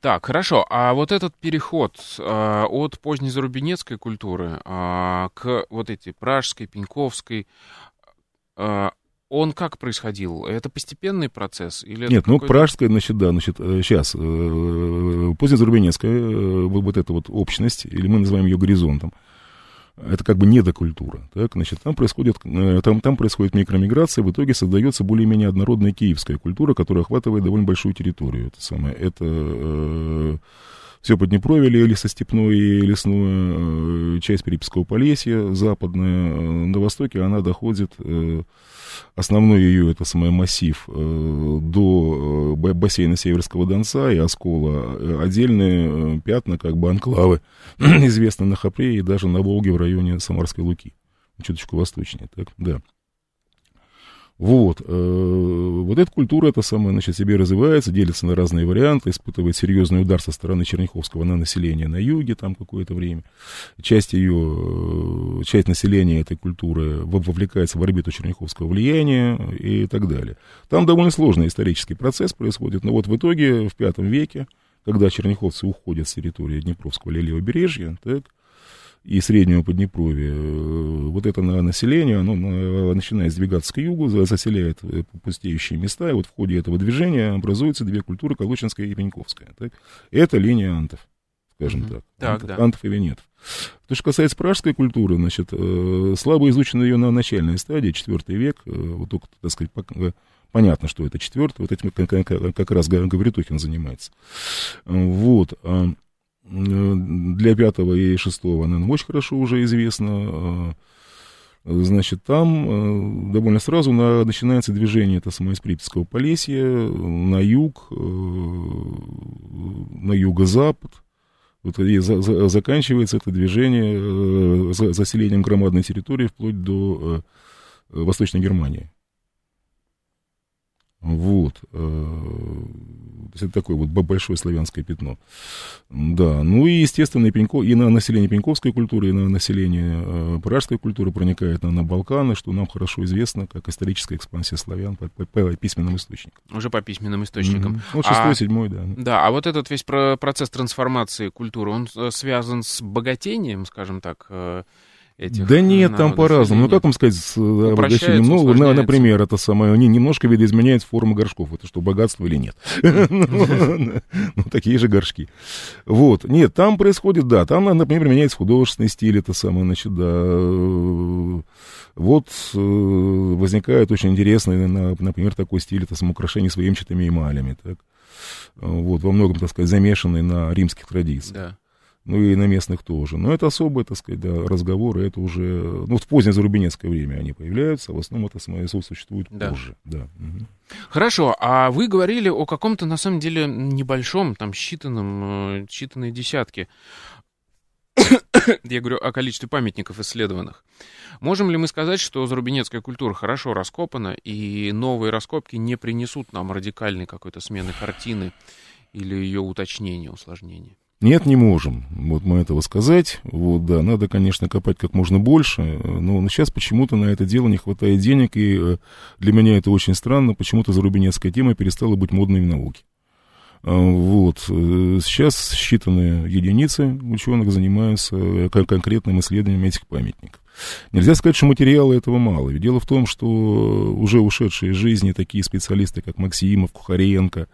Так, хорошо. А вот этот переход а, от поздней зарубинецкой культуры а, к вот этой пражской, пеньковской, а, он как происходил? Это постепенный процесс? Или Нет, ну, пражская, значит, да, значит, сейчас, э, э, позднезарубинецкая, э, вот эта вот общность, или мы называем ее горизонтом, это как бы недокультура. Так? Значит, там происходит, э, там, там происходит микромиграция, в итоге создается более-менее однородная киевская культура, которая охватывает довольно большую территорию. Это, самое, это э, все Поднепровье, лесостепное и лесное, э, часть Перепского Полесья, западная. Э, на востоке она доходит... Э, Основной ее, это самый массив, э, до э, бассейна Северского Донца и Оскола. Э, отдельные пятна, как бы анклавы, известны на Хапре и даже на Волге в районе Самарской Луки. Чуточку восточнее, так, да. Вот. Э, вот эта культура, это самое, значит, себе развивается, делится на разные варианты, испытывает серьезный удар со стороны Черняховского на население на юге там какое-то время. Часть ее, э, часть населения этой культуры вовлекается в орбиту Черняховского влияния и так далее. Там довольно сложный исторический процесс происходит, но вот в итоге в V веке когда черняховцы уходят с территории Днепровского или левобережья, так, и Среднего Поднепровья, э, вот это население, оно начинает сдвигаться к югу, заселяет э, пустеющие места, и вот в ходе этого движения образуются две культуры, Колочинская и Пеньковская. Так? Это линия антов, скажем mm-hmm. так. так антов, да. антов и венетов. То, что касается пражской культуры, значит, э, слабо изучено ее на начальной стадии, четвертый век, вот только, так сказать, понятно, что это четвертый, вот этим как раз Гавритухин занимается. Вот. Для пятого и шестого, наверное, очень хорошо уже известно. А, значит, там довольно сразу на, начинается движение это самое из Припятского Полесья на юг, на юго-запад. Вот и за, за, заканчивается это движение за, заселением громадной территории вплоть до Восточной Германии. Вот. Это такое вот большое славянское пятно. Да, ну и, естественно, и, Пенько, и на население пеньковской культуры, и на население э, пражской культуры проникает на, на Балканы, что нам хорошо известно, как историческая экспансия славян по, по, по письменным источникам. Уже по письменным источникам. Mm-hmm. Вот шестой, а, седьмой, да. Да, а вот этот весь про процесс трансформации культуры, он э, связан с богатением, скажем так, э, этих Да нет, там по-разному. Ну, как вам сказать, с э, обогащением? Ну, на, например, это самое, они немножко видоизменяют формы горшков. Это что, богатство или нет? Ну, такие же горшки. Вот. Нет, там происходит, да, там, например, меняется художественный стиль, это самое, значит, да. Вот э, возникает очень интересный, например, такой стиль, это самоукрашение своими чатами эмалями, так. Вот, во многом, так сказать, замешанный на римских традициях. Да ну и на местных тоже. Но это особые, так сказать, да, разговоры, это уже, ну, в позднее зарубинецкое время они появляются, а в основном это СМСУ существует да. позже. Да. Угу. Хорошо, а вы говорили о каком-то, на самом деле, небольшом, там, считанном, э, считанные десятки. Я говорю о количестве памятников исследованных. Можем ли мы сказать, что зарубинецкая культура хорошо раскопана, и новые раскопки не принесут нам радикальной какой-то смены картины или ее уточнения, усложнения? Нет, не можем. Вот мы этого сказать. Вот, да, надо, конечно, копать как можно больше, но сейчас почему-то на это дело не хватает денег, и э, для меня это очень странно, почему-то зарубинецкая тема перестала быть модной в науке. А, вот. Э, сейчас считанные единицы ученых занимаются конкретным исследованием этих памятников. Нельзя сказать, что материала этого мало. Ведь дело в том, что уже ушедшие из жизни такие специалисты, как Максимов, Кухаренко, э,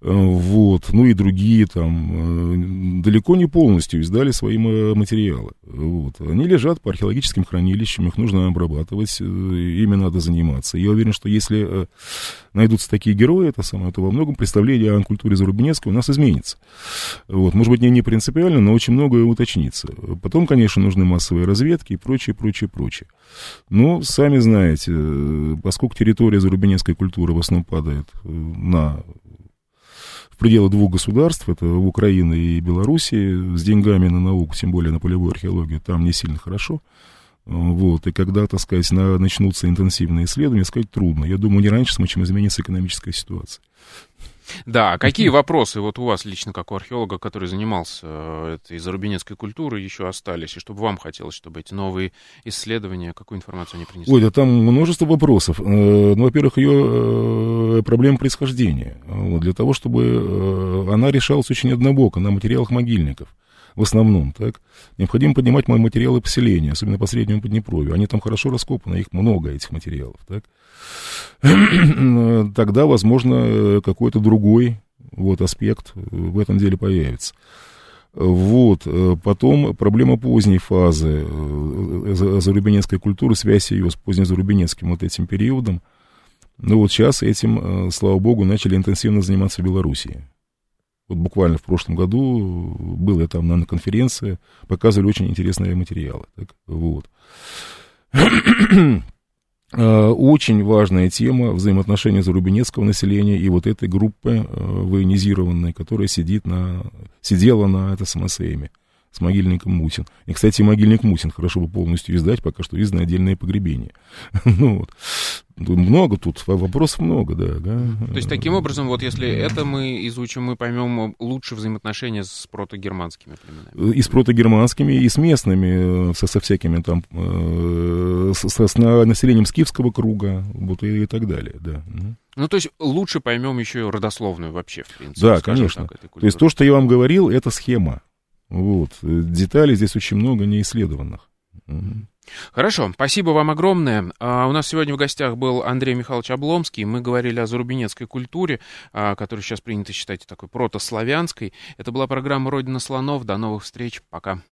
вот, ну и другие там, э, далеко не полностью издали свои материалы. Вот. Они лежат по археологическим хранилищам, их нужно обрабатывать, э, ими надо заниматься. Я уверен, что если найдутся такие герои, это самое, то во многом представление о культуре Зарубинецкой у нас изменится. Вот. Может быть, не, не принципиально, но очень многое уточнится. Потом, конечно, нужны массовые разведки прочее, прочее, прочее. Но, сами знаете, э, поскольку территория зарубинецкой культуры в основном падает э, на в пределы двух государств, это Украина и Белоруссия, с деньгами на науку, тем более на полевую археологию, там не сильно хорошо. Вот, и когда, так сказать, на, начнутся интенсивные исследования, сказать трудно. Я думаю, не раньше, чем изменится экономическая ситуация. Да, а какие вопросы вот у вас лично, как у археолога, который занимался э, этой зарубинецкой культурой, еще остались, и чтобы вам хотелось, чтобы эти новые исследования, какую информацию они принесли? Ой, да там множество вопросов. Э, ну, во-первых, ее э, проблема происхождения. Для того, чтобы она решалась очень однобоко, на материалах могильников в основном, так, необходимо поднимать материалы поселения, особенно по Среднему Поднепровью. Они там хорошо раскопаны, их много, этих материалов, так. Тогда, возможно, какой-то другой вот аспект в этом деле появится. Вот. Потом проблема поздней фазы э, зарубинецкой культуры, связь ее с позднезарубинецким вот этим периодом. Ну вот сейчас этим, э, слава богу, начали интенсивно заниматься в Белоруссии. Вот буквально в прошлом году был я там на, конференции, показывали очень интересные материалы. Так, вот. А, очень важная тема взаимоотношения зарубинецкого населения и вот этой группы э, военизированной, которая сидит на, сидела на это СМСМе с могильником Мусин. И, кстати, могильник Мусин хорошо бы полностью издать, пока что издано отдельное погребение. ну, вот. Много тут, вопросов много, да, да. То есть, таким образом, вот если это мы изучим, мы поймем лучше взаимоотношения с протогерманскими племенами. И с протогерманскими, и с местными, со, со всякими там, э, с, с населением скифского круга, вот и, и так далее, да. Ну, то есть лучше поймем еще и родословную вообще, в принципе. Да, конечно. так, То есть то, что я вам говорил, это схема. Вот. Э, Деталей здесь очень много неисследованных. Мгм. Хорошо, спасибо вам огромное. А, у нас сегодня в гостях был Андрей Михайлович Обломский. Мы говорили о зарубинецкой культуре, а, которую сейчас принято считать такой протославянской. Это была программа «Родина слонов». До новых встреч. Пока.